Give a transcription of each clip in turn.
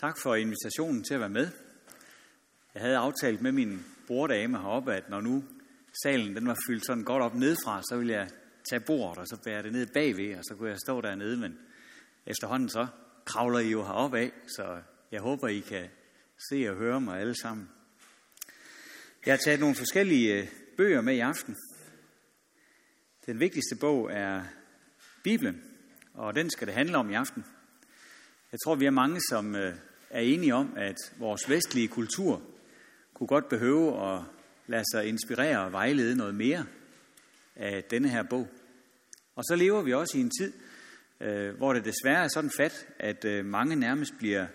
Tak for invitationen til at være med. Jeg havde aftalt med min borddame heroppe, at når nu salen den var fyldt sådan godt op nedfra, så ville jeg tage bordet og så bære det ned bagved, og så kunne jeg stå dernede, men efterhånden så kravler I jo heroppe af, så jeg håber, I kan se og høre mig alle sammen. Jeg har taget nogle forskellige øh, bøger med i aften. Den vigtigste bog er Bibelen, og den skal det handle om i aften. Jeg tror, vi er mange, som øh, er enige om, at vores vestlige kultur kunne godt behøve at lade sig inspirere og vejlede noget mere af denne her bog. Og så lever vi også i en tid, øh, hvor det desværre er sådan fat, at øh, mange nærmest bliver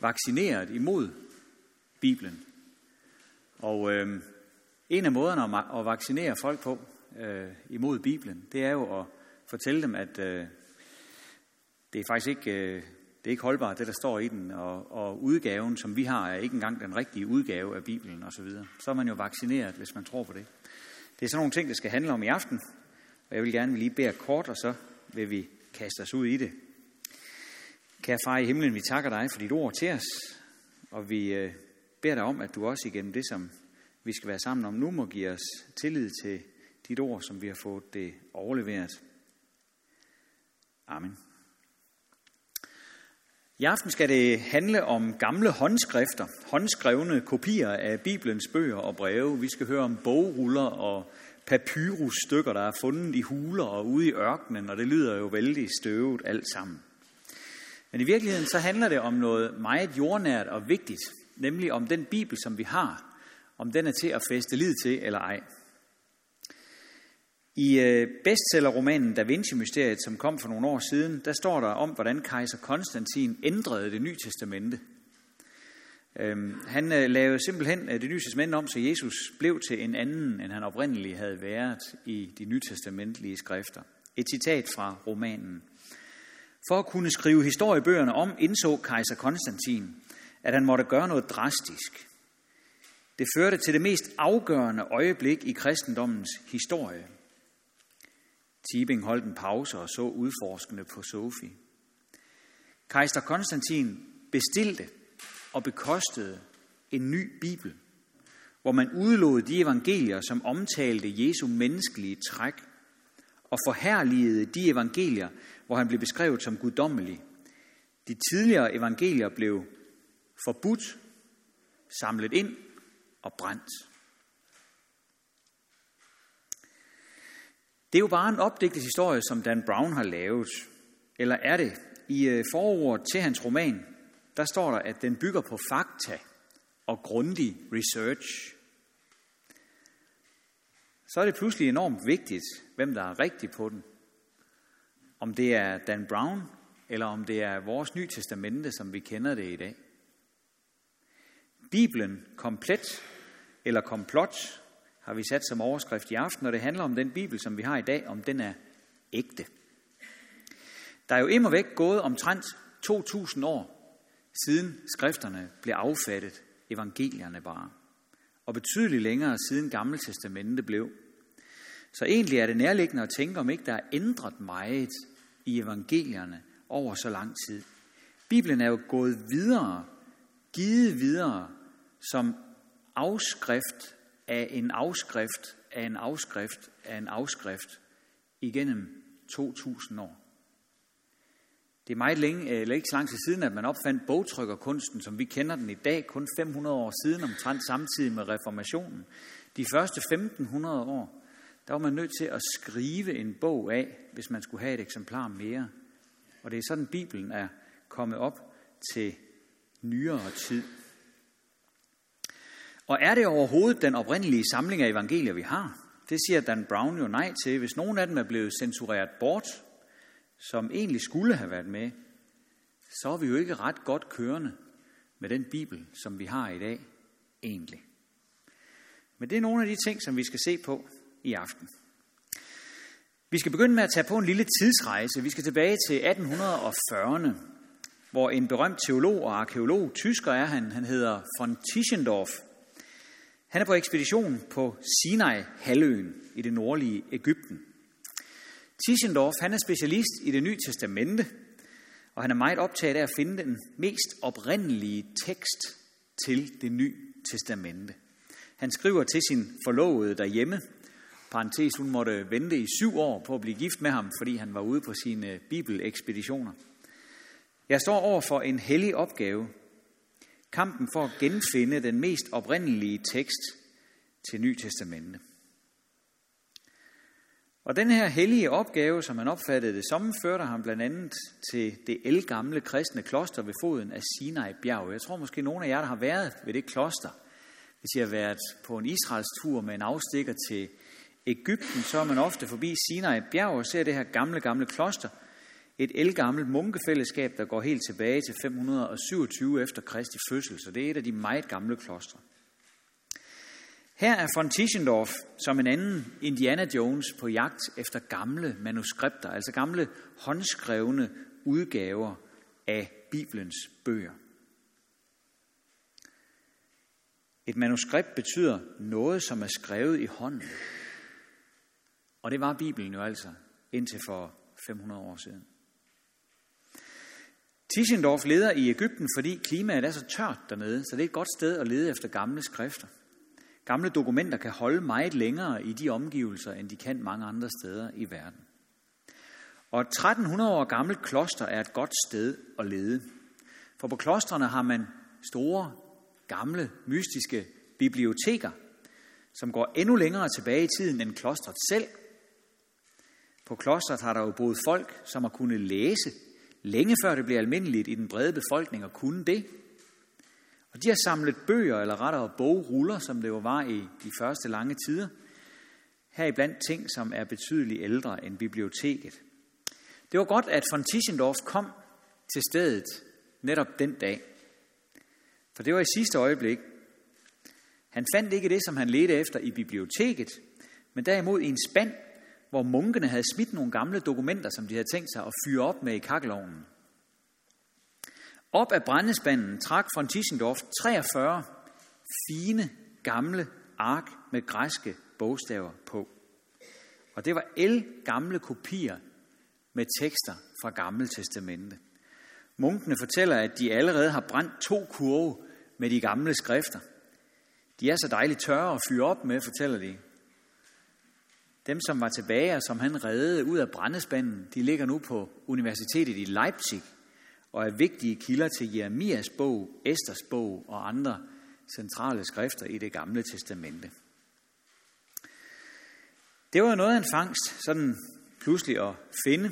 vaccineret imod Bibelen. Og øh, en af måderne at vaccinere folk på øh, imod Bibelen, det er jo at fortælle dem, at øh, det er faktisk ikke øh, det er ikke holdbart, det der står i den, og, og udgaven, som vi har, er ikke engang den rigtige udgave af Bibelen osv. Så, videre. så er man jo vaccineret, hvis man tror på det. Det er sådan nogle ting, det skal handle om i aften, og jeg vil gerne lige bede kort, og så vil vi kaste os ud i det. Kære far i himlen, vi takker dig for dit ord til os, og vi øh, beder dig om, at du også igennem det, som vi skal være sammen om nu, må give os tillid til dit ord, som vi har fået det overleveret. Amen. I aften skal det handle om gamle håndskrifter, håndskrevne kopier af Bibelens bøger og breve. Vi skal høre om bogruller og papyrusstykker, der er fundet i huler og ude i ørkenen, og det lyder jo vældig støvet alt sammen. Men i virkeligheden så handler det om noget meget jordnært og vigtigt, nemlig om den Bibel, som vi har, om den er til at feste lid til eller ej. I øh, bestsellerromanen Da Vinci-mysteriet, som kom for nogle år siden, der står der om, hvordan kejser Konstantin ændrede det nye testamente. Øhm, han øh, lavede simpelthen øh, det nye testamente om, så Jesus blev til en anden, end han oprindeligt havde været i de nytestamentlige skrifter. Et citat fra romanen. For at kunne skrive historiebøgerne om, indså kejser Konstantin, at han måtte gøre noget drastisk. Det førte til det mest afgørende øjeblik i kristendommens historie – Tibing holdt en pause og så udforskende på Sofie. Kejser Konstantin bestilte og bekostede en ny bibel, hvor man udelod de evangelier, som omtalte Jesu menneskelige træk, og forherligede de evangelier, hvor han blev beskrevet som guddommelig. De tidligere evangelier blev forbudt, samlet ind og brændt. Det er jo bare en opdigtet historie, som Dan Brown har lavet. Eller er det? I øh, forordet til hans roman, der står der, at den bygger på fakta og grundig research. Så er det pludselig enormt vigtigt, hvem der er rigtig på den. Om det er Dan Brown, eller om det er vores nye testamente, som vi kender det i dag. Bibelen komplet eller komplot har vi sat som overskrift i aften, og det handler om den Bibel, som vi har i dag, om den er ægte. Der er jo immer væk gået omtrent 2.000 år siden skrifterne blev affattet, evangelierne bare, og betydeligt længere siden Gamle Testamente blev. Så egentlig er det nærliggende at tænke, om ikke der er ændret meget i evangelierne over så lang tid. Bibelen er jo gået videre, givet videre som afskrift af en afskrift af en afskrift af en afskrift igennem 2000 år. Det er meget længe, øh, eller ikke så lang tid siden, at man opfandt bogtrykkerkunsten, som vi kender den i dag, kun 500 år siden, omtrent samtidig med reformationen. De første 1500 år, der var man nødt til at skrive en bog af, hvis man skulle have et eksemplar mere. Og det er sådan, Bibelen er kommet op til nyere tid. Og er det overhovedet den oprindelige samling af evangelier, vi har? Det siger Dan Brown jo nej til. Hvis nogen af dem er blevet censureret bort, som egentlig skulle have været med, så er vi jo ikke ret godt kørende med den Bibel, som vi har i dag, egentlig. Men det er nogle af de ting, som vi skal se på i aften. Vi skal begynde med at tage på en lille tidsrejse. Vi skal tilbage til 1840'erne, hvor en berømt teolog og arkeolog, tysker er han, han hedder von Tischendorf, han er på ekspedition på Sinai-halvøen i det nordlige Ægypten. Tischendorf han er specialist i det nye testamente, Og han er meget optaget af at finde den mest oprindelige tekst til det nye testamente. Han skriver til sin forlovede derhjemme, parentes, hun måtte vente i syv år på at blive gift med ham, fordi han var ude på sine bibelekspeditioner. Jeg står over for en hellig opgave, kampen for at genfinde den mest oprindelige tekst til Ny Testamente. Og den her hellige opgave, som han opfattede det som, førte ham blandt andet til det elgamle kristne kloster ved foden af Sinai bjerg. Jeg tror måske nogle af jer, der har været ved det kloster, hvis I har været på en Israels tur med en afstikker til Ægypten, så er man ofte forbi Sinai bjerg og ser det her gamle, gamle kloster. Et elgammelt munkefællesskab, der går helt tilbage til 527 efter Kristi fødsel, så det er et af de meget gamle klostre. Her er von Tischendorf som en anden Indiana Jones på jagt efter gamle manuskripter, altså gamle håndskrevne udgaver af Bibelens bøger. Et manuskript betyder noget, som er skrevet i hånden. Og det var Bibelen jo altså indtil for 500 år siden. Tischendorf leder i Ægypten, fordi klimaet er så tørt dernede, så det er et godt sted at lede efter gamle skrifter. Gamle dokumenter kan holde meget længere i de omgivelser, end de kan mange andre steder i verden. Og et 1300 år gammelt kloster er et godt sted at lede. For på klostrene har man store, gamle, mystiske biblioteker, som går endnu længere tilbage i tiden end klostret selv. På klostret har der jo boet folk, som har kunnet læse, længe før det blev almindeligt i den brede befolkning at kunne det. Og de har samlet bøger, eller rettere bogruller, som det jo var i de første lange tider. heriblandt ting, som er betydeligt ældre end biblioteket. Det var godt, at von Tischendorf kom til stedet netop den dag. For det var i sidste øjeblik. Han fandt ikke det, som han ledte efter i biblioteket, men derimod i en spand, hvor munkene havde smidt nogle gamle dokumenter, som de havde tænkt sig at fyre op med i kakkelovnen. Op af brændespanden trak von Tischendorf 43 fine, gamle ark med græske bogstaver på. Og det var el gamle kopier med tekster fra Gamle Testamente. Munkene fortæller, at de allerede har brændt to kurve med de gamle skrifter. De er så dejligt tørre at fyre op med, fortæller de. Dem, som var tilbage, og som han reddede ud af brændespanden, de ligger nu på universitetet i Leipzig og er vigtige kilder til Jeremias bog, Esters bog og andre centrale skrifter i det gamle testamente. Det var noget af en fangst, sådan pludselig at finde.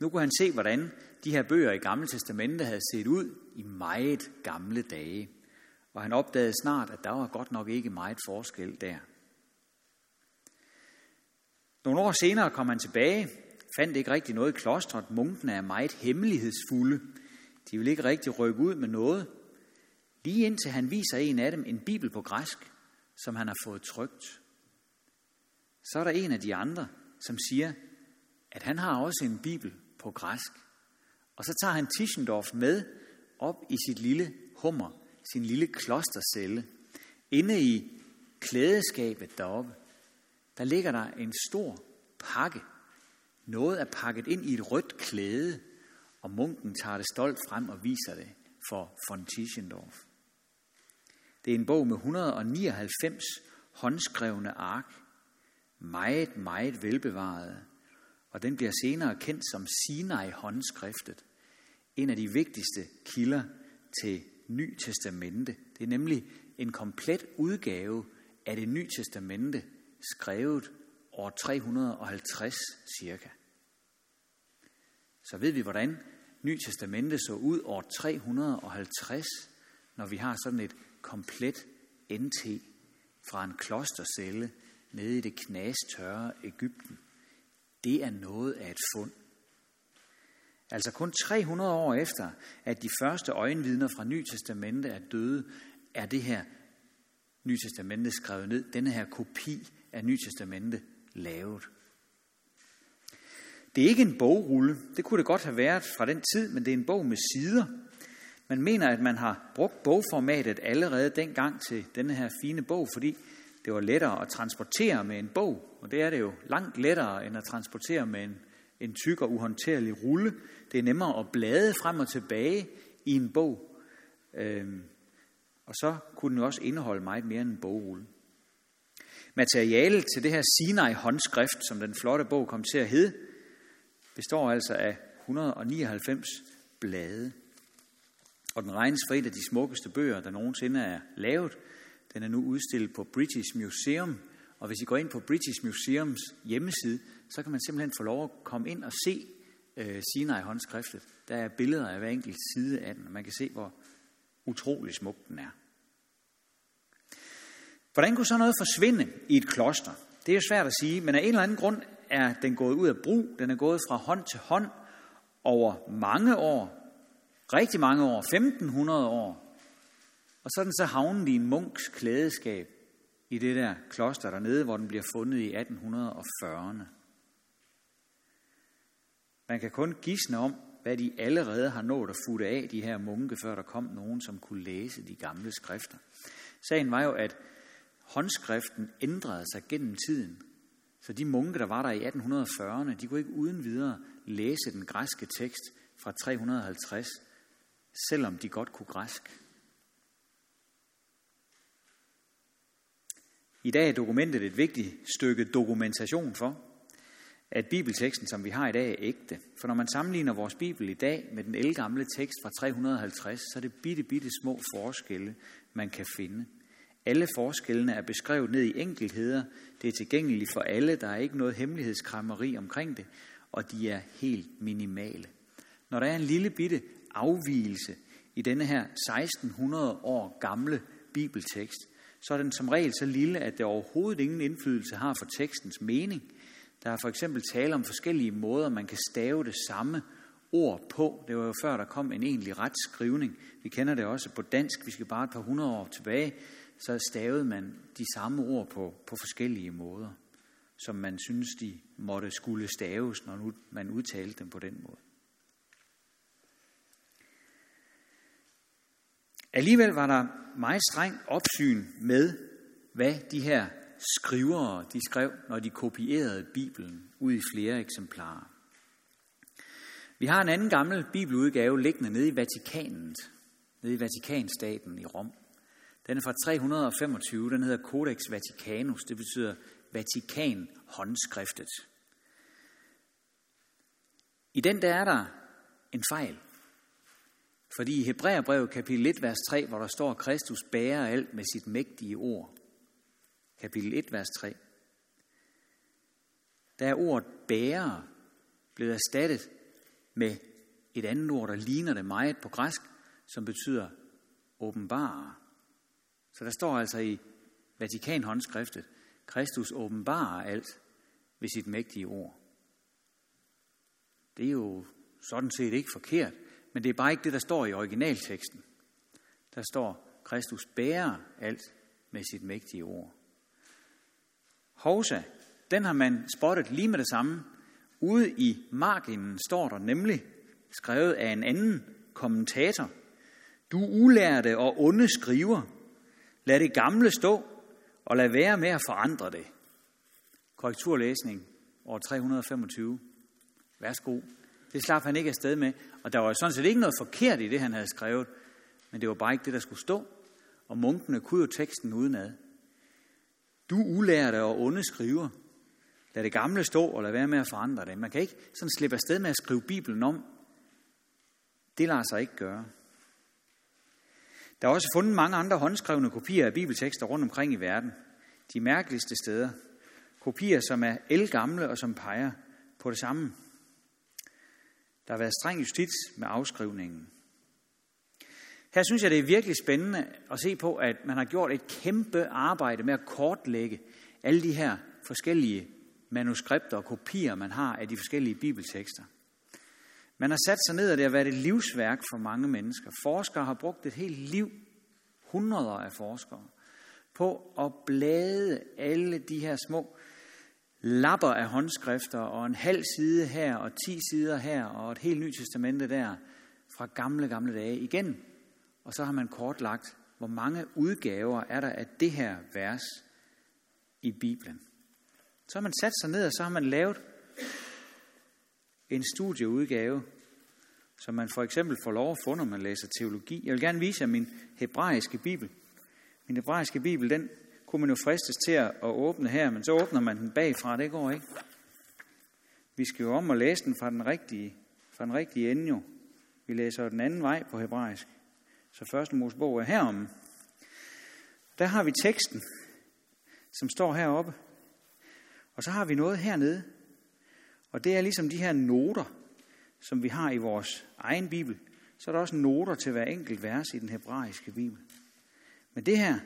Nu kunne han se, hvordan de her bøger i Gamle Testamente havde set ud i meget gamle dage. Og han opdagede snart, at der var godt nok ikke meget forskel der. Nogle år senere kom han tilbage, fandt ikke rigtig noget i klostret. Munkene er meget hemmelighedsfulde. De vil ikke rigtig rykke ud med noget. Lige indtil han viser en af dem en bibel på græsk, som han har fået trygt. Så er der en af de andre, som siger, at han har også en bibel på græsk. Og så tager han Tischendorf med op i sit lille hummer, sin lille klostercelle. Inde i klædeskabet deroppe, der ligger der en stor pakke. Noget er pakket ind i et rødt klæde, og munken tager det stolt frem og viser det for von Tischendorf. Det er en bog med 199 håndskrevne ark, meget, meget velbevaret, og den bliver senere kendt som Sinai-håndskriftet, en af de vigtigste kilder til Ny Testamente. Det er nemlig en komplet udgave af det Nye Testamente, skrevet år 350 cirka. Så ved vi, hvordan Ny Testamente så ud år 350, når vi har sådan et komplet NT fra en klostercelle nede i det knastørre Ægypten. Det er noget af et fund. Altså kun 300 år efter, at de første øjenvidner fra Ny Testamente er døde, er det her Ny Testamente skrevet ned, denne her kopi af Ny Testamente lavet. Det er ikke en bogrulle. Det kunne det godt have været fra den tid, men det er en bog med sider. Man mener, at man har brugt bogformatet allerede dengang til denne her fine bog, fordi det var lettere at transportere med en bog, og det er det jo langt lettere end at transportere med en en tyk og uhåndterlig rulle. Det er nemmere at blade frem og tilbage i en bog. Øhm, og så kunne den jo også indeholde meget mere end en bogrulle. Materialet til det her Sinai håndskrift, som den flotte bog kom til at hedde, består altså af 199 blade. Og den regnes for et af de smukkeste bøger, der nogensinde er lavet. Den er nu udstillet på British Museum, og hvis I går ind på British Museums hjemmeside, så kan man simpelthen få lov at komme ind og se øh, Sinai håndskriftet. Der er billeder af hver enkelt side af den, og man kan se, hvor utrolig smuk den er. Hvordan kunne så noget forsvinde i et kloster? Det er jo svært at sige, men af en eller anden grund er den gået ud af brug. Den er gået fra hånd til hånd over mange år. Rigtig mange år. 1500 år. Og så er den så havnet i en munks klædeskab i det der kloster dernede, hvor den bliver fundet i 1840'erne. Man kan kun gisne om, hvad de allerede har nået at futte af, de her munke, før der kom nogen, som kunne læse de gamle skrifter. Sagen var jo, at håndskriften ændrede sig gennem tiden. Så de munke, der var der i 1840'erne, de kunne ikke uden videre læse den græske tekst fra 350, selvom de godt kunne græsk. I dag er dokumentet et vigtigt stykke dokumentation for, at bibelteksten, som vi har i dag, er ægte. For når man sammenligner vores bibel i dag med den elgamle tekst fra 350, så er det bitte, bitte små forskelle, man kan finde. Alle forskellene er beskrevet ned i enkeltheder. Det er tilgængeligt for alle. Der er ikke noget hemmelighedskrammeri omkring det. Og de er helt minimale. Når der er en lille bitte afvielse i denne her 1600 år gamle bibeltekst, så er den som regel så lille, at det overhovedet ingen indflydelse har for tekstens mening. Der er for eksempel tale om forskellige måder, man kan stave det samme ord på. Det var jo før, der kom en egentlig retskrivning. Vi kender det også på dansk. Vi skal bare et par hundrede år tilbage. Så stavede man de samme ord på, på forskellige måder, som man synes, de måtte skulle staves, når nu man udtalte dem på den måde. Alligevel var der meget streng opsyn med, hvad de her skrivere de skrev, når de kopierede Bibelen ud i flere eksemplarer. Vi har en anden gammel bibeludgave liggende nede i Vatikanet, nede i Vatikanstaten i Rom. Den er fra 325, den hedder Codex Vaticanus, det betyder Vatikan håndskriftet. I den der er der en fejl. Fordi i Hebræerbrevet kapitel 1, vers 3, hvor der står, at Kristus bærer alt med sit mægtige ord. Kapitel 1, vers 3. Der er ordet bærer blevet erstattet med et andet ord, der ligner det meget på græsk, som betyder åbenbare. Så der står altså i Vatikanhåndskriftet, Kristus åbenbarer alt ved sit mægtige ord. Det er jo sådan set ikke forkert, men det er bare ikke det, der står i originalteksten. Der står, Kristus bærer alt med sit mægtige ord. Hovsa, den har man spottet lige med det samme. Ude i marginen står der nemlig skrevet af en anden kommentator. Du ulærte og onde skriver, lad det gamle stå, og lad være med at forandre det. Korrekturlæsning år 325. Værsgo. Det slap han ikke afsted med. Og der var sådan set ikke noget forkert i det, han havde skrevet. Men det var bare ikke det, der skulle stå. Og munkene kunne jo teksten udenad. Du ulærte og onde skriver. Lad det gamle stå, og lad være med at forandre det. Man kan ikke sådan slippe afsted med at skrive Bibelen om. Det lader sig ikke gøre. Der er også fundet mange andre håndskrevne kopier af bibeltekster rundt omkring i verden. De mærkeligste steder. Kopier, som er elgamle og som peger på det samme. Der har været streng justits med afskrivningen. Her synes jeg, det er virkelig spændende at se på, at man har gjort et kæmpe arbejde med at kortlægge alle de her forskellige manuskripter og kopier, man har af de forskellige bibeltekster. Man har sat sig ned, og det har været et livsværk for mange mennesker. Forskere har brugt et helt liv, hundreder af forskere, på at blade alle de her små lapper af håndskrifter, og en halv side her, og ti sider her, og et helt nyt testamente der, fra gamle, gamle dage igen. Og så har man kortlagt, hvor mange udgaver er der af det her vers i Bibelen. Så har man sat sig ned, og så har man lavet en studieudgave, som man for eksempel får lov at få, når man læser teologi. Jeg vil gerne vise jer min hebraiske bibel. Min hebraiske bibel, den kunne man jo fristes til at åbne her, men så åbner man den bagfra, det går ikke. Vi skal jo om og læse den fra den rigtige, fra den rigtige ende jo. Vi læser den anden vej på hebraisk. Så første Mosebog er herom. Der har vi teksten, som står heroppe. Og så har vi noget hernede. Og det er ligesom de her noter, som vi har i vores egen bibel. Så er der også noter til hver enkelt vers i den hebraiske bibel. Men det her,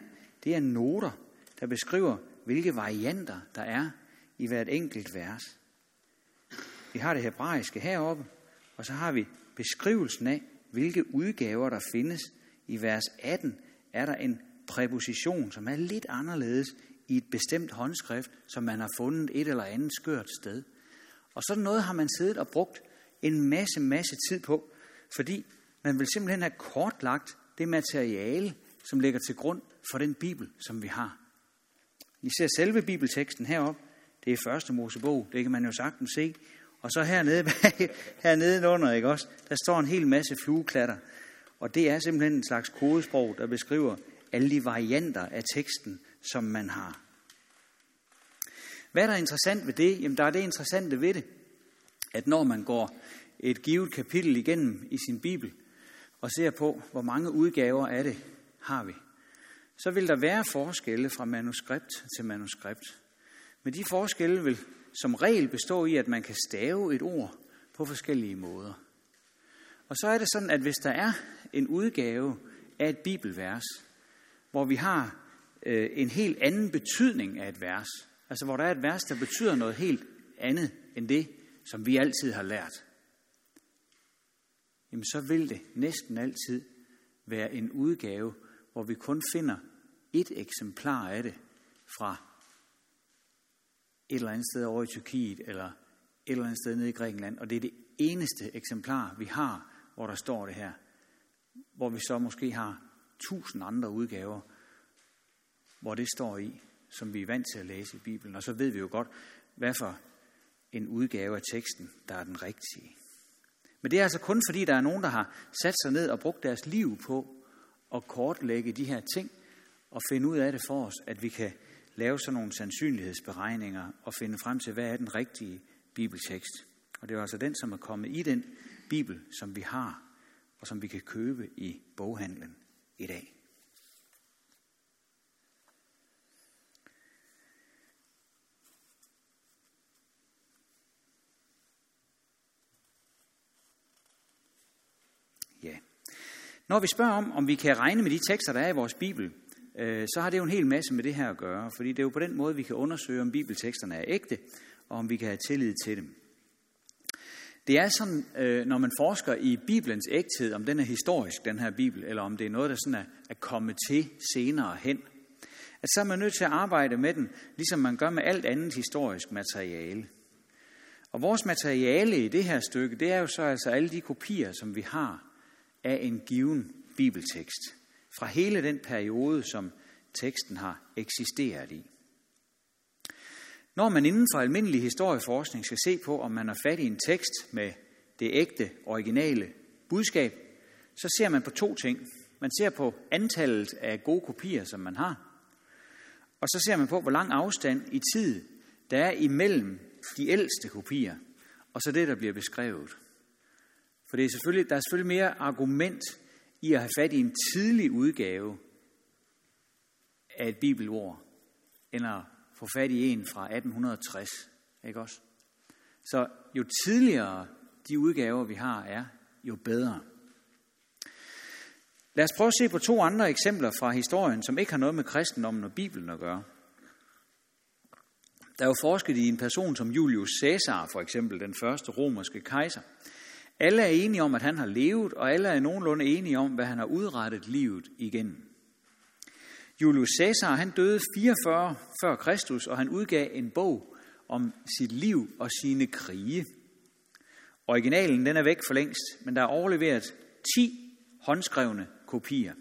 det er noter, der beskriver, hvilke varianter der er i hvert enkelt vers. Vi har det hebraiske heroppe, og så har vi beskrivelsen af, hvilke udgaver der findes. I vers 18 er der en præposition, som er lidt anderledes i et bestemt håndskrift, som man har fundet et eller andet skørt sted. Og sådan noget har man siddet og brugt en masse, masse tid på, fordi man vil simpelthen have kortlagt det materiale, som ligger til grund for den bibel, som vi har. I ser selve bibelteksten herop. Det er første Mosebog, det kan man jo sagtens se. Og så hernede, hernede under, ikke også, der står en hel masse flueklatter. Og det er simpelthen en slags kodesprog, der beskriver alle de varianter af teksten, som man har. Hvad er der interessant ved det? Jamen, der er det interessante ved det, at når man går et givet kapitel igennem i sin bibel, og ser på, hvor mange udgaver af det har vi, så vil der være forskelle fra manuskript til manuskript. Men de forskelle vil som regel bestå i, at man kan stave et ord på forskellige måder. Og så er det sådan, at hvis der er en udgave af et bibelvers, hvor vi har øh, en helt anden betydning af et vers, altså hvor der er et vers, der betyder noget helt andet end det, som vi altid har lært, jamen så vil det næsten altid være en udgave, hvor vi kun finder et eksemplar af det fra et eller andet sted over i Tyrkiet, eller et eller andet sted nede i Grækenland, og det er det eneste eksemplar, vi har, hvor der står det her. Hvor vi så måske har tusind andre udgaver, hvor det står i, som vi er vant til at læse i Bibelen. Og så ved vi jo godt, hvad for en udgave af teksten, der er den rigtige. Men det er altså kun fordi, der er nogen, der har sat sig ned og brugt deres liv på at kortlægge de her ting og finde ud af det for os, at vi kan lave sådan nogle sandsynlighedsberegninger og finde frem til, hvad er den rigtige bibeltekst. Og det er altså den, som er kommet i den bibel, som vi har, og som vi kan købe i boghandlen i dag. Ja. Når vi spørger om, om vi kan regne med de tekster, der er i vores bibel, øh, så har det jo en hel masse med det her at gøre, fordi det er jo på den måde, vi kan undersøge, om bibelteksterne er ægte, og om vi kan have tillid til dem. Det er sådan, øh, når man forsker i Bibelens ægthed, om den er historisk, den her Bibel, eller om det er noget, der sådan er, er kommet til senere hen, at så er man nødt til at arbejde med den, ligesom man gør med alt andet historisk materiale. Og vores materiale i det her stykke, det er jo så altså alle de kopier, som vi har af en given bibeltekst fra hele den periode, som teksten har eksisteret i. Når man inden for almindelig historieforskning skal se på, om man har fat i en tekst med det ægte, originale budskab, så ser man på to ting. Man ser på antallet af gode kopier, som man har, og så ser man på, hvor lang afstand i tid der er imellem de ældste kopier, og så det, der bliver beskrevet. For det er selvfølgelig, der er selvfølgelig mere argument i at have fat i en tidlig udgave af et bibelord, end at få fat i en fra 1860. Ikke også? Så jo tidligere de udgaver, vi har, er, jo bedre. Lad os prøve at se på to andre eksempler fra historien, som ikke har noget med kristendommen og Bibelen at gøre. Der er jo forsket i en person som Julius Caesar, for eksempel den første romerske kejser. Alle er enige om, at han har levet, og alle er nogenlunde enige om, hvad han har udrettet livet igen. Julius Caesar han døde 44 før Kristus, og han udgav en bog om sit liv og sine krige. Originalen den er væk for længst, men der er overleveret 10 håndskrevne kopier.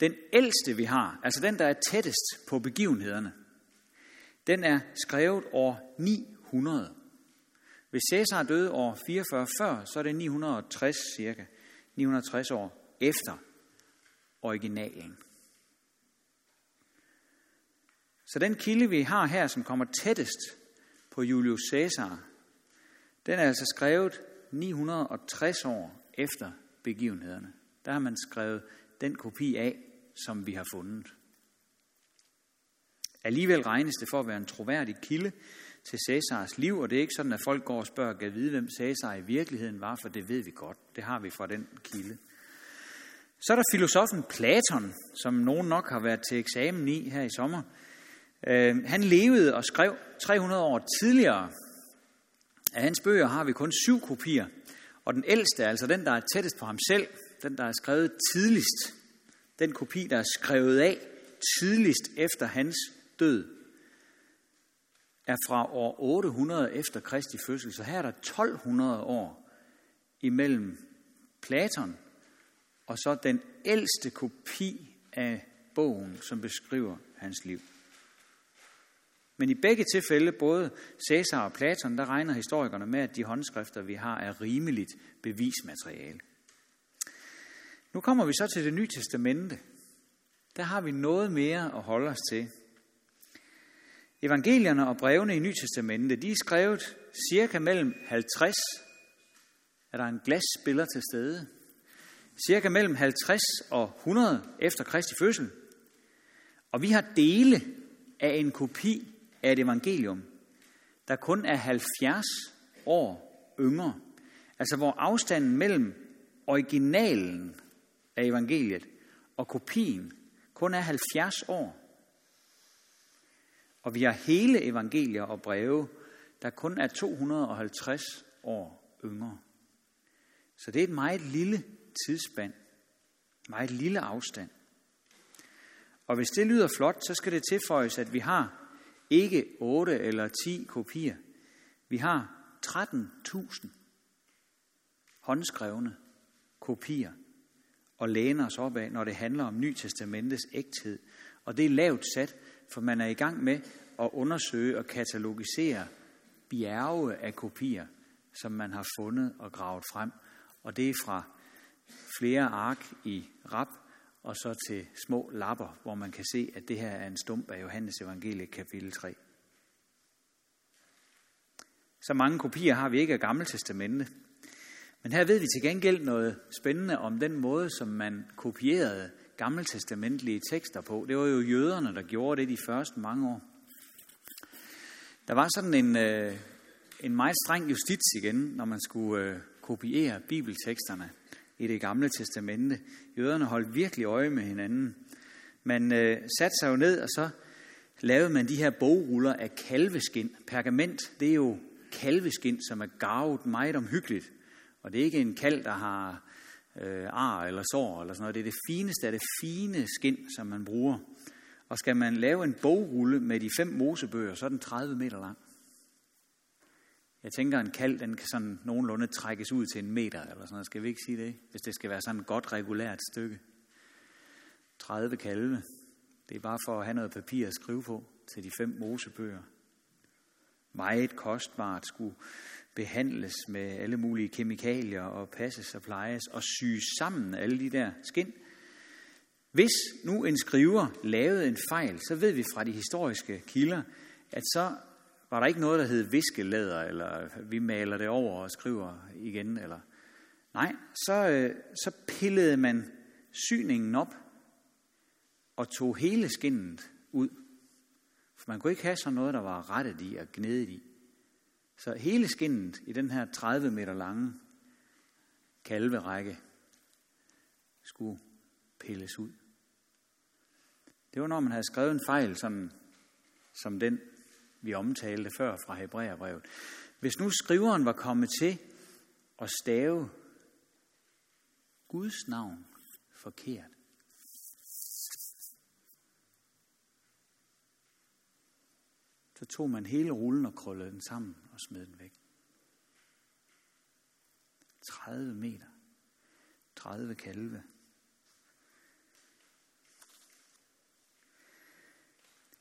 Den ældste vi har, altså den der er tættest på begivenhederne, den er skrevet år 900. Hvis Cæsar døde år 44 før, så er det 960 cirka. 960 år efter originalen. Så den kilde, vi har her, som kommer tættest på Julius Caesar, den er altså skrevet 960 år efter begivenhederne. Der har man skrevet den kopi af, som vi har fundet. Alligevel regnes det for at være en troværdig kilde til Cæsars liv, og det er ikke sådan, at folk går og spørger, kan vide, hvem Cæsar i virkeligheden var, for det ved vi godt. Det har vi fra den kilde. Så er der filosofen Platon, som nogen nok har været til eksamen i her i sommer. Øh, han levede og skrev 300 år tidligere. Af hans bøger har vi kun syv kopier, og den ældste, altså den, der er tættest på ham selv, den, der er skrevet tidligst, den kopi, der er skrevet af tidligst efter hans død, er fra år 800 efter Kristi fødsel. Så her er der 1200 år imellem Platon og så den ældste kopi af bogen, som beskriver hans liv. Men i begge tilfælde, både Cæsar og Platon, der regner historikerne med, at de håndskrifter, vi har, er rimeligt bevismateriale. Nu kommer vi så til det nye testamente. Der har vi noget mere at holde os til. Evangelierne og brevene i Nytestamentet, de er skrevet cirka mellem 50, er der en glasspiller til stede, cirka mellem 50 og 100 efter Kristi fødsel. Og vi har dele af en kopi af et evangelium, der kun er 70 år yngre. Altså hvor afstanden mellem originalen af evangeliet og kopien kun er 70 år. Og vi har hele evangelier og breve, der kun er 250 år yngre. Så det er et meget lille tidsspand, meget lille afstand. Og hvis det lyder flot, så skal det tilføjes, at vi har ikke 8 eller 10 kopier. Vi har 13.000 håndskrevne kopier og læner os op af, når det handler om Ny Testamentets ægthed. Og det er lavt sat, for man er i gang med at undersøge og katalogisere bjerge af kopier, som man har fundet og gravet frem. Og det er fra flere ark i rap og så til små lapper, hvor man kan se, at det her er en stump af Johannes evangeliet kapitel 3. Så mange kopier har vi ikke af Gamle Testamente. Men her ved vi til gengæld noget spændende om den måde, som man kopierede gammeltestamentlige tekster på. Det var jo jøderne, der gjorde det de første mange år. Der var sådan en, øh, en meget streng justits igen, når man skulle øh, kopiere bibelteksterne i det gamle testamente. Jøderne holdt virkelig øje med hinanden. Man øh, satte sig jo ned, og så lavede man de her bogruller af kalveskin. Pergament, det er jo kalveskin, som er garvet meget omhyggeligt. Og det er ikke en kalv, der har øh, ar eller sår eller sådan noget. Det er det fineste af det fine skind, som man bruger. Og skal man lave en bogrulle med de fem mosebøger, så er den 30 meter lang. Jeg tænker, en kald, den kan sådan nogenlunde trækkes ud til en meter, eller sådan noget. Skal vi ikke sige det? Hvis det skal være sådan et godt regulært stykke. 30 kalve. Det er bare for at have noget papir at skrive på til de fem mosebøger. Meget kostbart skulle behandles med alle mulige kemikalier og passes og plejes og syes sammen alle de der skin. Hvis nu en skriver lavede en fejl, så ved vi fra de historiske kilder, at så var der ikke noget, der hed viskelæder, eller vi maler det over og skriver igen. Eller... Nej, så, øh, så pillede man syningen op og tog hele skinnet ud. For man kunne ikke have sådan noget, der var rettet i og gnedet i. Så hele skinnet i den her 30 meter lange kalverække skulle pilles ud. Det var, når man havde skrevet en fejl, som, som den, vi omtalte før fra Hebræerbrevet. Hvis nu skriveren var kommet til at stave Guds navn forkert, så tog man hele rullen og krøllede den sammen og smed den væk. 30 meter. 30 kalve.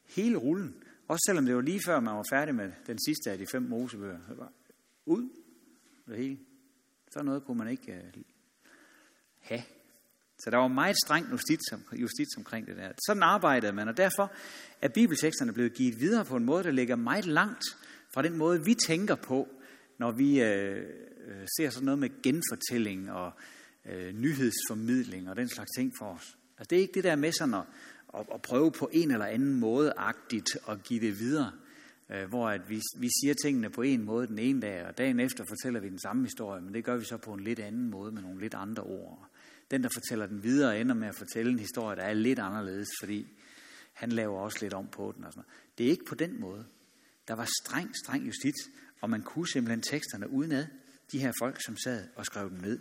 Hele rullen. Også selvom det var lige før, man var færdig med den sidste af de fem mosebøger. ud. Det hele. Så noget kunne man ikke uh, have. Så der var meget streng justits, justits omkring det der. Sådan arbejdede man, og derfor er bibelteksterne blevet givet videre på en måde, der ligger meget langt fra den måde, vi tænker på, når vi øh, øh, ser sådan noget med genfortælling og øh, nyhedsformidling og den slags ting for os. Altså det er ikke det der med sådan at, at, at prøve på en eller anden måde agtigt at give det videre, øh, hvor at vi, vi siger tingene på en måde den ene dag, og dagen efter fortæller vi den samme historie, men det gør vi så på en lidt anden måde med nogle lidt andre ord. Den, der fortæller den videre, ender med at fortælle en historie, der er lidt anderledes, fordi han laver også lidt om på den. Og sådan noget. Det er ikke på den måde. Der var streng, streng justits, og man kunne simpelthen teksterne udenad, de her folk, som sad og skrev dem ned.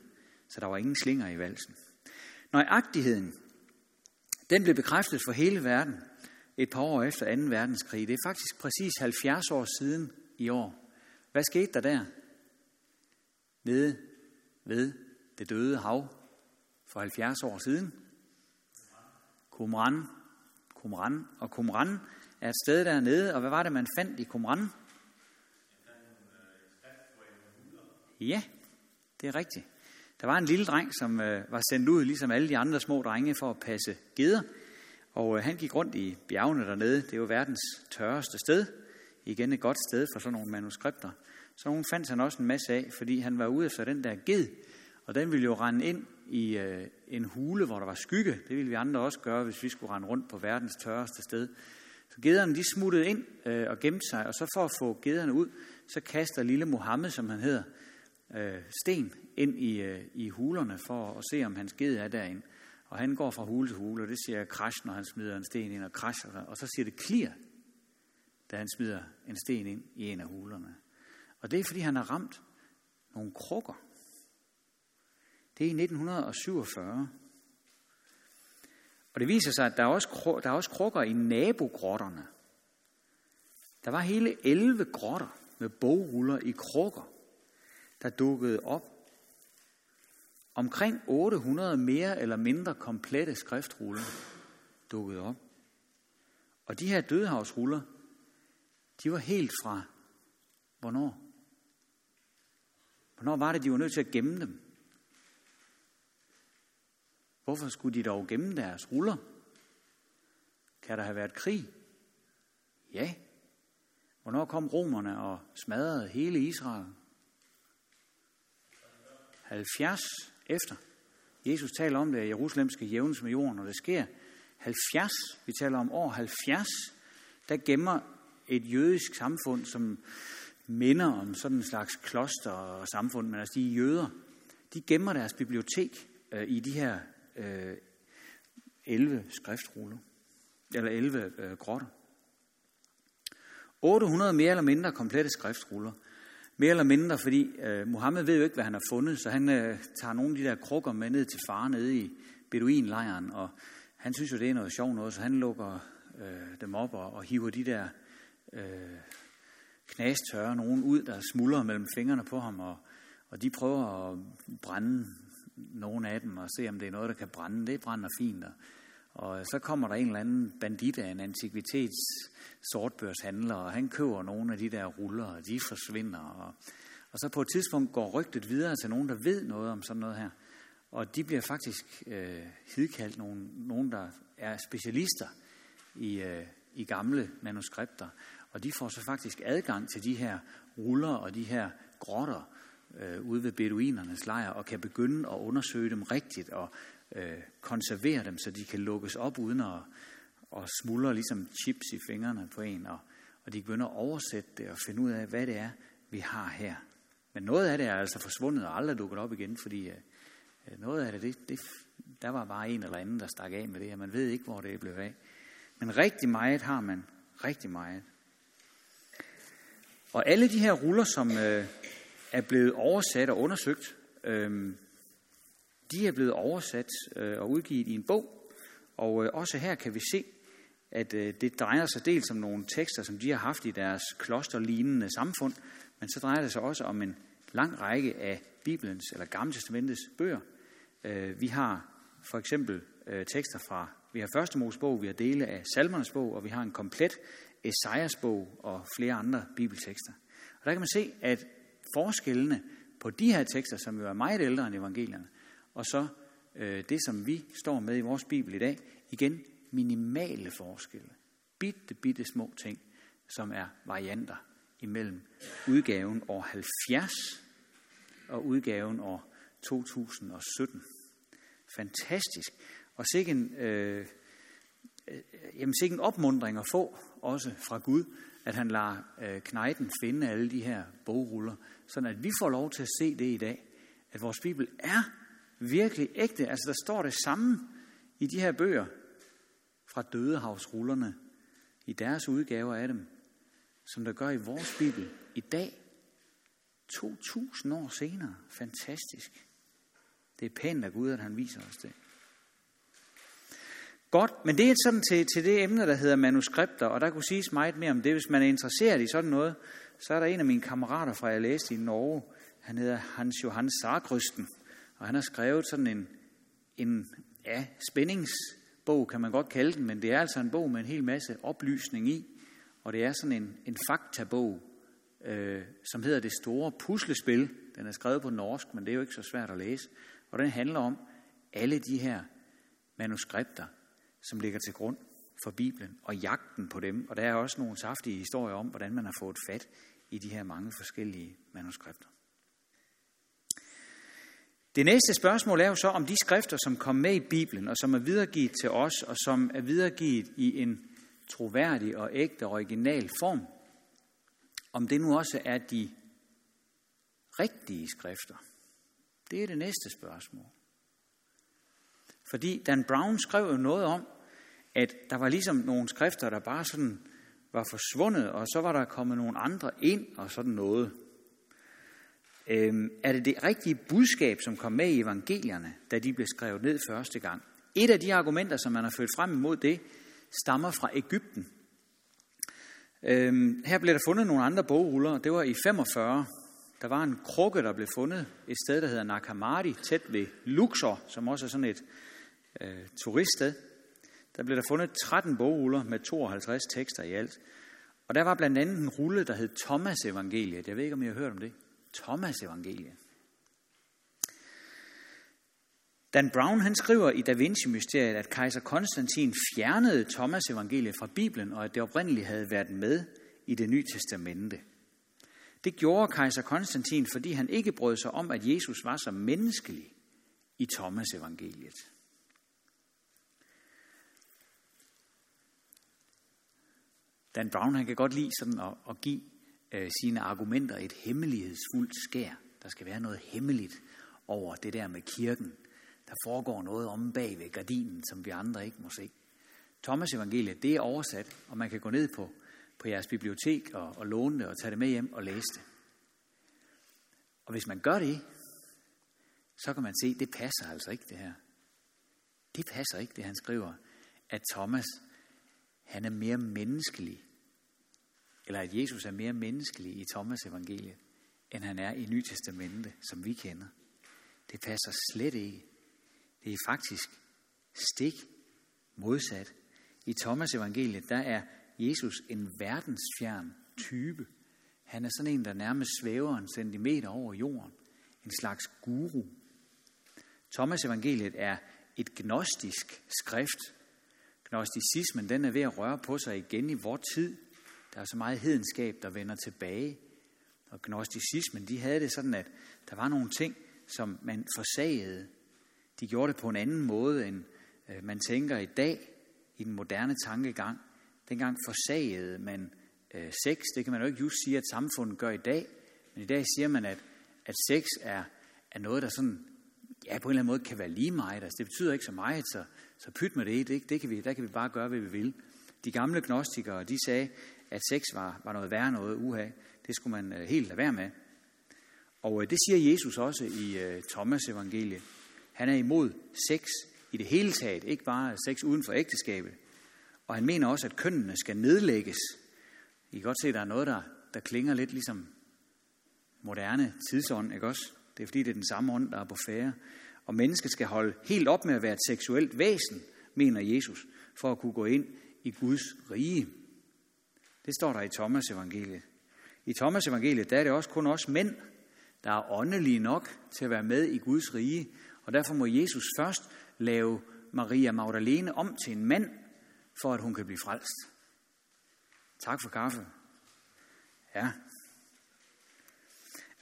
Så der var ingen slinger i valsen. Nøjagtigheden, den blev bekræftet for hele verden et par år efter 2. verdenskrig. Det er faktisk præcis 70 år siden i år. Hvad skete der der? Nede ved det døde hav for 70 år siden. Qumran. Qumran. Og Qumran er et sted dernede, og hvad var det, man fandt i Qumran? Ja, det er rigtigt. Der var en lille dreng, som øh, var sendt ud, ligesom alle de andre små drenge, for at passe geder. Og øh, han gik rundt i bjergene dernede. Det er jo verdens tørreste sted. Igen et godt sted for sådan nogle manuskripter. Så hun fandt han også en masse af, fordi han var ude efter den der ged. Og den ville jo rende ind i øh, en hule, hvor der var skygge. Det ville vi andre også gøre, hvis vi skulle rende rundt på verdens tørreste sted. Så gederne de smuttede ind øh, og gemte sig, og så for at få gederne ud, så kaster lille Mohammed, som han hedder, øh, sten ind i, øh, i hulerne for at se, om hans ged er derinde. Og han går fra hule til hule, og det siger krash, når han smider en sten ind og crash, og så siger det klir, da han smider en sten ind i en af hulerne. Og det er, fordi han har ramt nogle krukker. Det er i 1947. Og det viser sig, at der er også, der er også krukker i nabogrotterne. Der var hele 11 grotter med bogruller i krukker, der dukkede op. Omkring 800 mere eller mindre komplette skriftruller dukkede op. Og de her dødehavsruller, de var helt fra hvornår? Hvornår var det, de var nødt til at gemme dem? Hvorfor skulle de dog gemme deres ruller? Kan der have været krig? Ja. Hvornår kom romerne og smadrede hele Israel? 70 efter. Jesus taler om det, at Jerusalem skal jævnes med jorden, og det sker 70, vi taler om år 70, der gemmer et jødisk samfund, som minder om sådan en slags kloster og samfund, men altså de jøder, de gemmer deres bibliotek øh, i de her øh, 11 skriftruller, eller 11 øh, grotter. 800 mere eller mindre komplette skriftruller. Mere eller mindre, fordi øh, Mohammed ved jo ikke, hvad han har fundet, så han øh, tager nogle af de der krukker med ned til far nede i Beduinlejren, og han synes jo, det er noget sjovt noget, så han lukker øh, dem op og, og hiver de der øh, knastørre nogen ud, der smuldrer mellem fingrene på ham, og, og de prøver at brænde nogle af dem og se, om det er noget, der kan brænde. Det brænder fint. Og, og så kommer der en eller anden bandit af en antikvitets sortbørshandler, og han køber nogle af de der ruller, og de forsvinder. Og, og så på et tidspunkt går rygtet videre til nogen, der ved noget om sådan noget her. Og de bliver faktisk øh, hidkaldt nogen, nogen, der er specialister i, øh, i gamle manuskripter. Og de får så faktisk adgang til de her ruller og de her grotter, øh, ude ved beduinernes lejr og kan begynde at undersøge dem rigtigt og øh, konservere dem, så de kan lukkes op uden at, at smuldre ligesom chips i fingrene på en. Og, og de begynder at oversætte det og finde ud af, hvad det er, vi har her. Men noget af det er altså forsvundet og aldrig dukket op igen, fordi øh, øh noget af det, det, det, der var bare en eller anden, der stak af med det her. Man ved ikke, hvor det blev af. Men rigtig meget har man. Rigtig meget. Og alle de her ruller, som, øh, er blevet oversat og undersøgt. Øhm, de er blevet oversat øh, og udgivet i en bog, og øh, også her kan vi se, at øh, det drejer sig dels om nogle tekster, som de har haft i deres klosterlignende samfund, men så drejer det sig også om en lang række af Bibelens eller Gamle Testamentets bøger. Øh, vi har for eksempel øh, tekster fra, vi har første Mosebog, vi har dele af Salmernes bog, og vi har en komplet Esajas bog og flere andre bibeltekster. Og der kan man se, at forskellene på de her tekster, som jo er meget ældre end evangelierne, og så øh, det, som vi står med i vores Bibel i dag, igen minimale forskelle. Bitte, bitte små ting, som er varianter imellem udgaven år 70 og udgaven år 2017. Fantastisk. Og sikke en, øh, øh, jamen, sikke en opmundring at få, også fra Gud, at han lader øh, knejten finde alle de her bogruller, sådan at vi får lov til at se det i dag, at vores Bibel er virkelig ægte. Altså der står det samme i de her bøger fra dødehavsrullerne, i deres udgaver af dem, som der gør i vores Bibel i dag, 2000 år senere. Fantastisk. Det er pænt af Gud, at han viser os det. Godt, men det er sådan til, til det emne, der hedder manuskripter, og der kunne siges meget mere om det. Hvis man er interesseret i sådan noget, så er der en af mine kammerater fra, jeg læste i Norge, han hedder Hans Johan Sargrysten, og han har skrevet sådan en, en ja, spændingsbog, kan man godt kalde den, men det er altså en bog med en hel masse oplysning i, og det er sådan en, en faktabog, øh, som hedder Det Store Puslespil. Den er skrevet på norsk, men det er jo ikke så svært at læse. Og den handler om alle de her manuskripter, som ligger til grund for Bibelen, og jagten på dem. Og der er også nogle saftige historier om, hvordan man har fået fat i de her mange forskellige manuskripter. Det næste spørgsmål er jo så, om de skrifter, som kom med i Bibelen, og som er videregivet til os, og som er videregivet i en troværdig og ægte original form, om det nu også er de rigtige skrifter. Det er det næste spørgsmål. Fordi Dan Brown skrev jo noget om, at der var ligesom nogle skrifter, der bare sådan var forsvundet, og så var der kommet nogle andre ind og sådan noget. Øhm, er det det rigtige budskab, som kom med i evangelierne, da de blev skrevet ned første gang? Et af de argumenter, som man har ført frem imod det, stammer fra Ægypten. Øhm, her blev der fundet nogle andre bogruller. Det var i 45. Der var en krukke, der blev fundet et sted, der hedder Nakamadi, tæt ved Luxor, som også er sådan et øh, turiststed. Der blev der fundet 13 bogruller med 52 tekster i alt. Og der var blandt andet en rulle, der hed Thomas Evangeliet. Jeg ved ikke, om I har hørt om det. Thomas Evangeliet. Dan Brown han skriver i Da Vinci-mysteriet, at kejser Konstantin fjernede Thomas evangeliet fra Bibelen, og at det oprindeligt havde været med i det nye testamente. Det gjorde kejser Konstantin, fordi han ikke brød sig om, at Jesus var så menneskelig i Thomas evangeliet. Dan Brown han kan godt lide sådan at, at give øh, sine argumenter et hemmelighedsfuldt skær. Der skal være noget hemmeligt over det der med kirken, der foregår noget om bag ved gardinen, som vi andre ikke må se. Thomas evangeliet, det er oversat, og man kan gå ned på, på jeres bibliotek og, og låne det og tage det med hjem og læse det. Og hvis man gør det, så kan man se, det passer altså ikke det her. Det passer ikke, det han skriver, at Thomas, han er mere menneskelig, eller at Jesus er mere menneskelig i Thomas evangeliet, end han er i Nytestamentet, som vi kender. Det passer slet ikke. Det er faktisk stik modsat. I Thomas evangeliet, der er Jesus en verdensfjern type. Han er sådan en, der nærmest svæver en centimeter over jorden. En slags guru. Thomas evangeliet er et gnostisk skrift. Gnosticismen den er ved at røre på sig igen i vor tid. Der er så meget hedenskab, der vender tilbage. Og gnosticismen, de havde det sådan, at der var nogle ting, som man forsagede. De gjorde det på en anden måde, end øh, man tænker i dag i den moderne tankegang. Dengang forsagede man øh, sex. Det kan man jo ikke just sige, at samfundet gør i dag. Men i dag siger man, at, at sex er, er noget, der sådan, ja, på en eller anden måde kan være lige meget. Altså, det betyder ikke så meget, så, så pyt med det. det, det kan vi, der kan vi bare gøre, hvad vi vil. De gamle gnostikere, de sagde, at sex var, var noget værre noget uha. Det skulle man øh, helt lade være med. Og øh, det siger Jesus også i øh, Thomas evangeliet. Han er imod sex i det hele taget, ikke bare sex uden for ægteskabet. Og han mener også, at kønnene skal nedlægges. I kan godt se, at der er noget, der, der klinger lidt ligesom moderne tidsånd, ikke også? Det er fordi, det er den samme ånd, der er på færre. Og mennesket skal holde helt op med at være et seksuelt væsen, mener Jesus, for at kunne gå ind i Guds rige. Det står der i Thomas evangeliet. I Thomas evangeliet, der er det også kun os mænd, der er åndelige nok til at være med i Guds rige. Og derfor må Jesus først lave Maria Magdalene om til en mand, for at hun kan blive frelst. Tak for kaffe. Ja.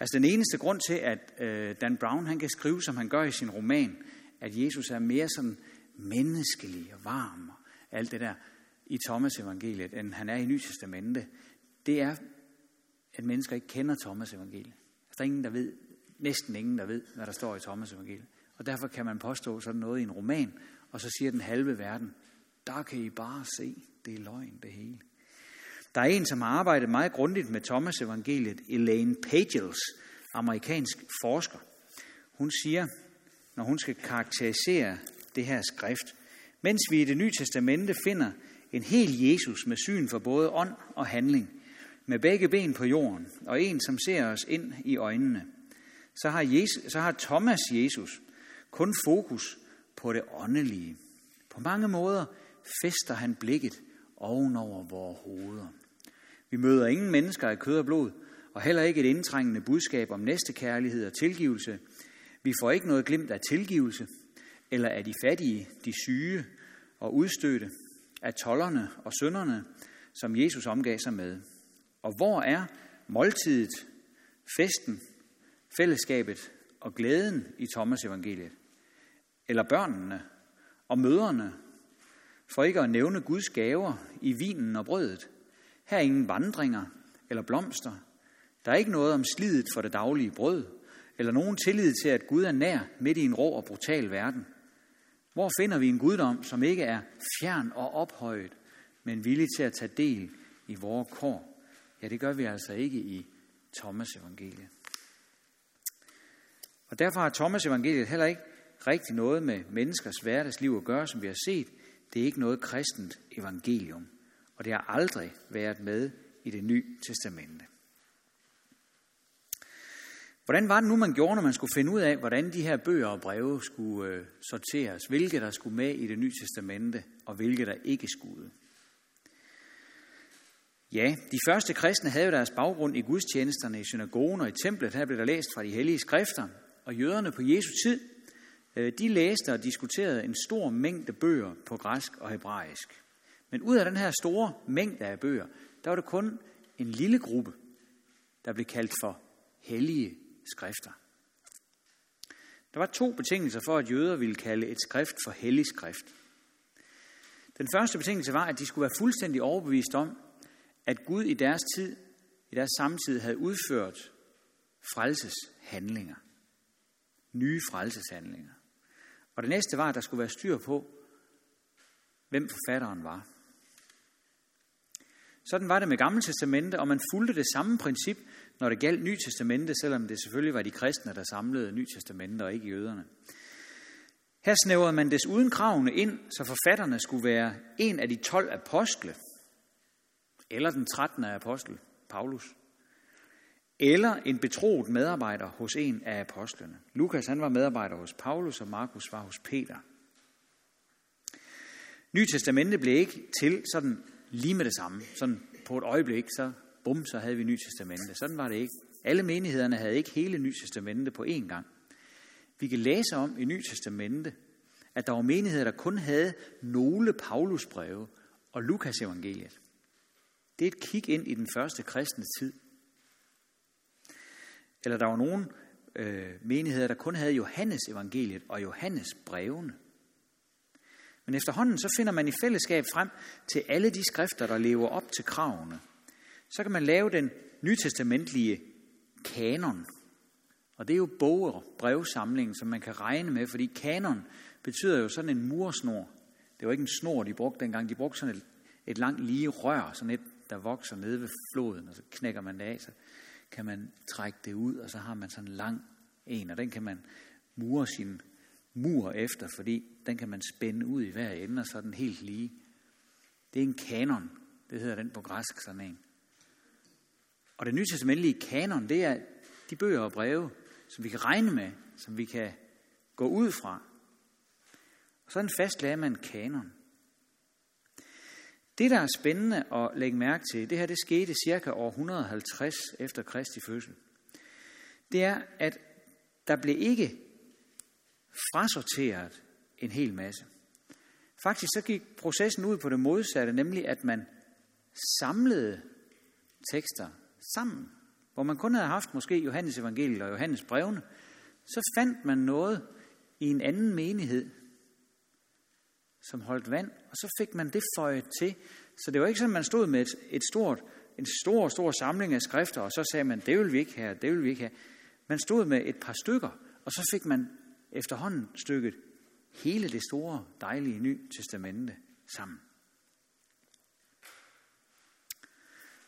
Altså den eneste grund til, at øh, Dan Brown han kan skrive, som han gør i sin roman, at Jesus er mere sådan menneskelig og varm og alt det der i Thomas evangeliet, end han er i Nye Testamente, det er, at mennesker ikke kender Thomas evangeliet. Altså, der er ingen, der ved, næsten ingen, der ved, hvad der står i Thomas evangeliet. Og derfor kan man påstå sådan noget i en roman, og så siger den halve verden, der kan I bare se, det er løgn det hele. Der er en, som har arbejdet meget grundigt med Thomas evangeliet, Elaine Pagels, amerikansk forsker. Hun siger, når hun skal karakterisere det her skrift, mens vi i det nye testamente finder en hel Jesus med syn for både ånd og handling, med begge ben på jorden, og en, som ser os ind i øjnene, så har, Jesus, så har Thomas Jesus kun fokus på det åndelige. På mange måder fester han blikket ovenover vores hoveder. Vi møder ingen mennesker af kød og blod, og heller ikke et indtrængende budskab om næstekærlighed og tilgivelse. Vi får ikke noget glimt af tilgivelse, eller af de fattige, de syge og udstødte, af tollerne og sønderne, som Jesus omgav sig med. Og hvor er måltidet, festen, fællesskabet og glæden i Thomas evangeliet? Eller børnene og møderne, for ikke at nævne Guds gaver i vinen og brødet. Her er ingen vandringer eller blomster. Der er ikke noget om slidet for det daglige brød, eller nogen tillid til, at Gud er nær midt i en rå og brutal verden. Hvor finder vi en guddom, som ikke er fjern og ophøjet, men villig til at tage del i vores kår? Ja, det gør vi altså ikke i Thomas evangeliet. Og derfor har Thomas evangeliet heller ikke rigtig noget med menneskers hverdagsliv at gøre, som vi har set. Det er ikke noget kristent evangelium, og det har aldrig været med i det nye testamente. Hvordan var det nu, man gjorde, når man skulle finde ud af, hvordan de her bøger og breve skulle øh, sorteres? Hvilke der skulle med i det nye testamente, og hvilke der ikke skulle? Ja, de første kristne havde jo deres baggrund i gudstjenesterne i synagogen og i templet. Her blev der læst fra de hellige skrifter. Og jøderne på Jesu tid, øh, de læste og diskuterede en stor mængde bøger på græsk og hebraisk. Men ud af den her store mængde af bøger, der var det kun en lille gruppe, der blev kaldt for hellige skrifter. Der var to betingelser for, at jøder ville kalde et skrift for hellig skrift. Den første betingelse var, at de skulle være fuldstændig overbevist om, at Gud i deres tid, i deres samtid, havde udført frelseshandlinger. Nye frelseshandlinger. Og det næste var, at der skulle være styr på, hvem forfatteren var. Sådan var det med Gamle Testamente, og man fulgte det samme princip, når det galt Ny Testamente, selvom det selvfølgelig var de kristne, der samlede Ny Testamente og ikke jøderne. Her snævrede man desuden kravene ind, så forfatterne skulle være en af de 12 apostle, eller den 13. apostel, Paulus, eller en betroet medarbejder hos en af apostlene. Lukas han var medarbejder hos Paulus, og Markus var hos Peter. Ny Testamente blev ikke til sådan lige med det samme. Sådan på et øjeblik, så bum, så havde vi Ny Testamente. Sådan var det ikke. Alle menighederne havde ikke hele Ny Testamente på én gang. Vi kan læse om i Ny Testamente, at der var menigheder, der kun havde nogle Paulusbreve og Lukas evangeliet. Det er et kig ind i den første kristne tid. Eller der var nogle øh, menigheder, der kun havde Johannes evangeliet og Johannes brevene. Men efterhånden så finder man i fællesskab frem til alle de skrifter, der lever op til kravene. Så kan man lave den nytestamentlige kanon. Og det er jo bog- og brevsamlingen, som man kan regne med, fordi kanon betyder jo sådan en mursnor. Det var ikke en snor, de brugte dengang. De brugte sådan et, et langt lige rør, sådan et, der vokser nede ved floden, og så knækker man det af, så kan man trække det ud, og så har man sådan en lang en, og den kan man mure sin mur efter, fordi den kan man spænde ud i hver ende, og så er den helt lige. Det er en kanon. Det hedder den på græsk, sådan en. Og det nye testamentlige kanon, det er de bøger og breve, som vi kan regne med, som vi kan gå ud fra. Og sådan fastlagde man kanon. Det, der er spændende at lægge mærke til, det her det skete cirka år 150 efter Kristi fødsel. det er, at der blev ikke frasorteret en hel masse. Faktisk så gik processen ud på det modsatte, nemlig at man samlede tekster sammen. Hvor man kun havde haft måske Johannes evangeliet og Johannes brevene, så fandt man noget i en anden menighed, som holdt vand, og så fik man det føjet til. Så det var ikke sådan, at man stod med et, et stort, en stor, stor samling af skrifter, og så sagde man, det vil vi ikke have, det vil vi ikke have. Man stod med et par stykker, og så fik man efterhånden stykket hele det store, dejlige Nye Testamente sammen.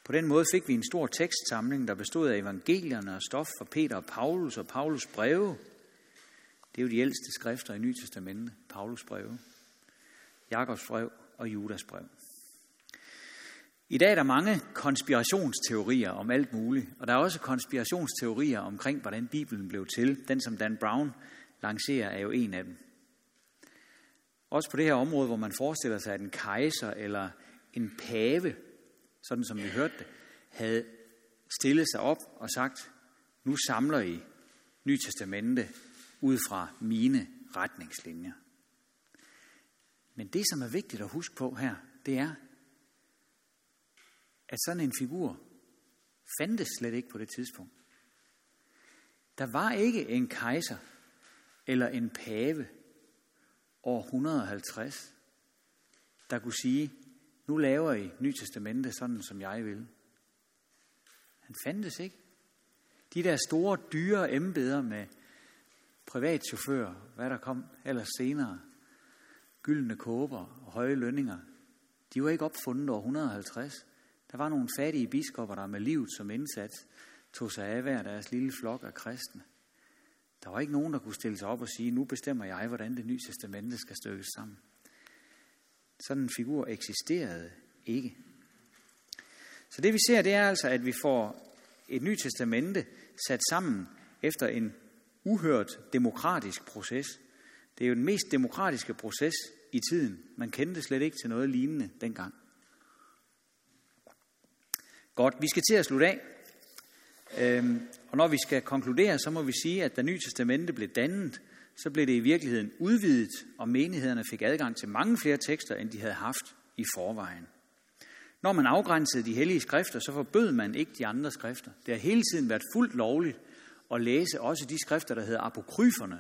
På den måde fik vi en stor tekstsamling, der bestod af evangelierne og stof fra Peter og Paulus og Paulus breve. Det er jo de ældste skrifter i Nye Testamente, Paulus breve, Jakobs brev og Judas brev. I dag er der mange konspirationsteorier om alt muligt, og der er også konspirationsteorier omkring, hvordan Bibelen blev til. Den, som Dan Brown lancerer, er jo en af dem. Også på det her område, hvor man forestiller sig, at en kejser eller en pave, sådan som vi hørte det, havde stillet sig op og sagt, nu samler I Ny Testamente ud fra mine retningslinjer. Men det, som er vigtigt at huske på her, det er, at sådan en figur fandtes slet ikke på det tidspunkt. Der var ikke en kejser eller en pave år 150, der kunne sige, nu laver I Ny Testamente sådan, som jeg vil. Han fandtes ikke. De der store, dyre embeder med privatchauffører, hvad der kom ellers senere, gyldne kåber og høje lønninger, de var ikke opfundet år 150. Der var nogle fattige biskopper, der med livet som indsats tog sig af hver deres lille flok af kristne. Der var ikke nogen, der kunne stille sig op og sige, nu bestemmer jeg, hvordan det nye testamente skal stykkes sammen. Sådan en figur eksisterede ikke. Så det vi ser, det er altså, at vi får et nyt testamente sat sammen efter en uhørt demokratisk proces. Det er jo den mest demokratiske proces i tiden. Man kendte slet ikke til noget lignende dengang. Godt, vi skal til at slutte af. Øhm, og når vi skal konkludere, så må vi sige, at da Nye Testamente blev dannet, så blev det i virkeligheden udvidet, og menighederne fik adgang til mange flere tekster, end de havde haft i forvejen. Når man afgrænsede de hellige skrifter, så forbød man ikke de andre skrifter. Det har hele tiden været fuldt lovligt at læse også de skrifter, der hedder apokryferne,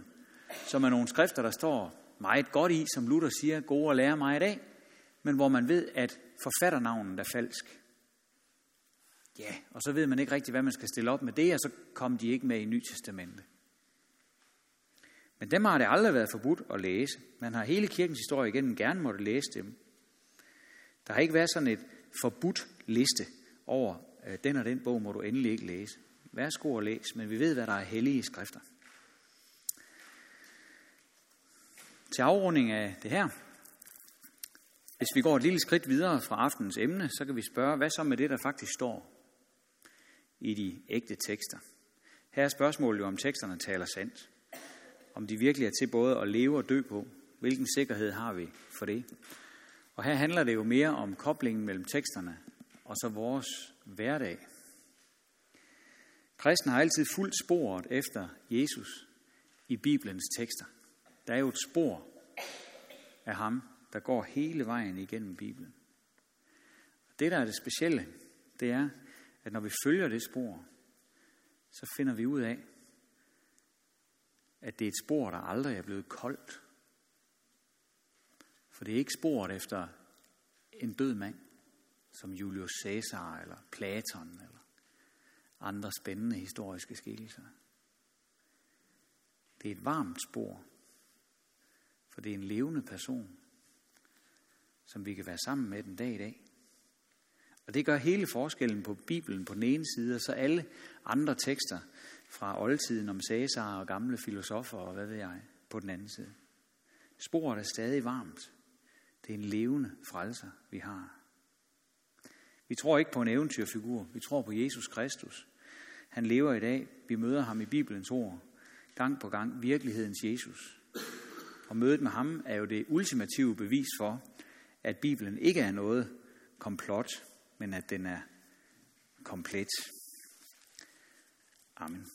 som er nogle skrifter, der står meget godt i, som Luther siger, gode at lære mig i dag, men hvor man ved, at forfatternavnet er falsk. Ja, og så ved man ikke rigtig, hvad man skal stille op med det, og så kom de ikke med i Ny Testamente. Men dem har det aldrig været forbudt at læse. Man har hele kirkens historie igennem gerne måtte læse dem. Der har ikke været sådan et forbudt liste over, øh, den og den bog må du endelig ikke læse. Værsgo at læse, men vi ved, hvad der er hellige skrifter. Til afrunding af det her, hvis vi går et lille skridt videre fra aftenens emne, så kan vi spørge, hvad så med det, der faktisk står i de ægte tekster. Her er spørgsmålet jo, om teksterne taler sandt. Om de virkelig er til både at leve og dø på. Hvilken sikkerhed har vi for det? Og her handler det jo mere om koblingen mellem teksterne og så vores hverdag. Kristen har altid fuldt sporet efter Jesus i Bibelens tekster. Der er jo et spor af ham, der går hele vejen igennem Bibelen. Det, der er det specielle, det er, at når vi følger det spor, så finder vi ud af, at det er et spor, der aldrig er blevet koldt. For det er ikke sporet efter en død mand, som Julius Caesar eller Platon eller andre spændende historiske skikkelser. Det er et varmt spor, for det er en levende person, som vi kan være sammen med den dag i dag. Og det gør hele forskellen på Bibelen på den ene side, og så alle andre tekster fra oldtiden om Cæsar og gamle filosofer og hvad ved jeg, på den anden side. Sporet er stadig varmt. Det er en levende frelser, vi har. Vi tror ikke på en eventyrfigur. Vi tror på Jesus Kristus. Han lever i dag. Vi møder ham i Bibelens ord. Gang på gang. Virkelighedens Jesus. Og mødet med ham er jo det ultimative bevis for, at Bibelen ikke er noget komplot, men at den er komplet. Amen.